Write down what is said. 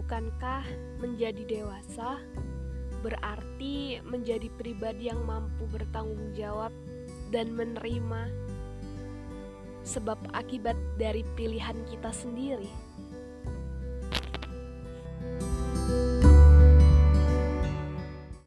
Bukankah menjadi dewasa berarti menjadi pribadi yang mampu bertanggung jawab dan menerima sebab akibat dari pilihan kita sendiri?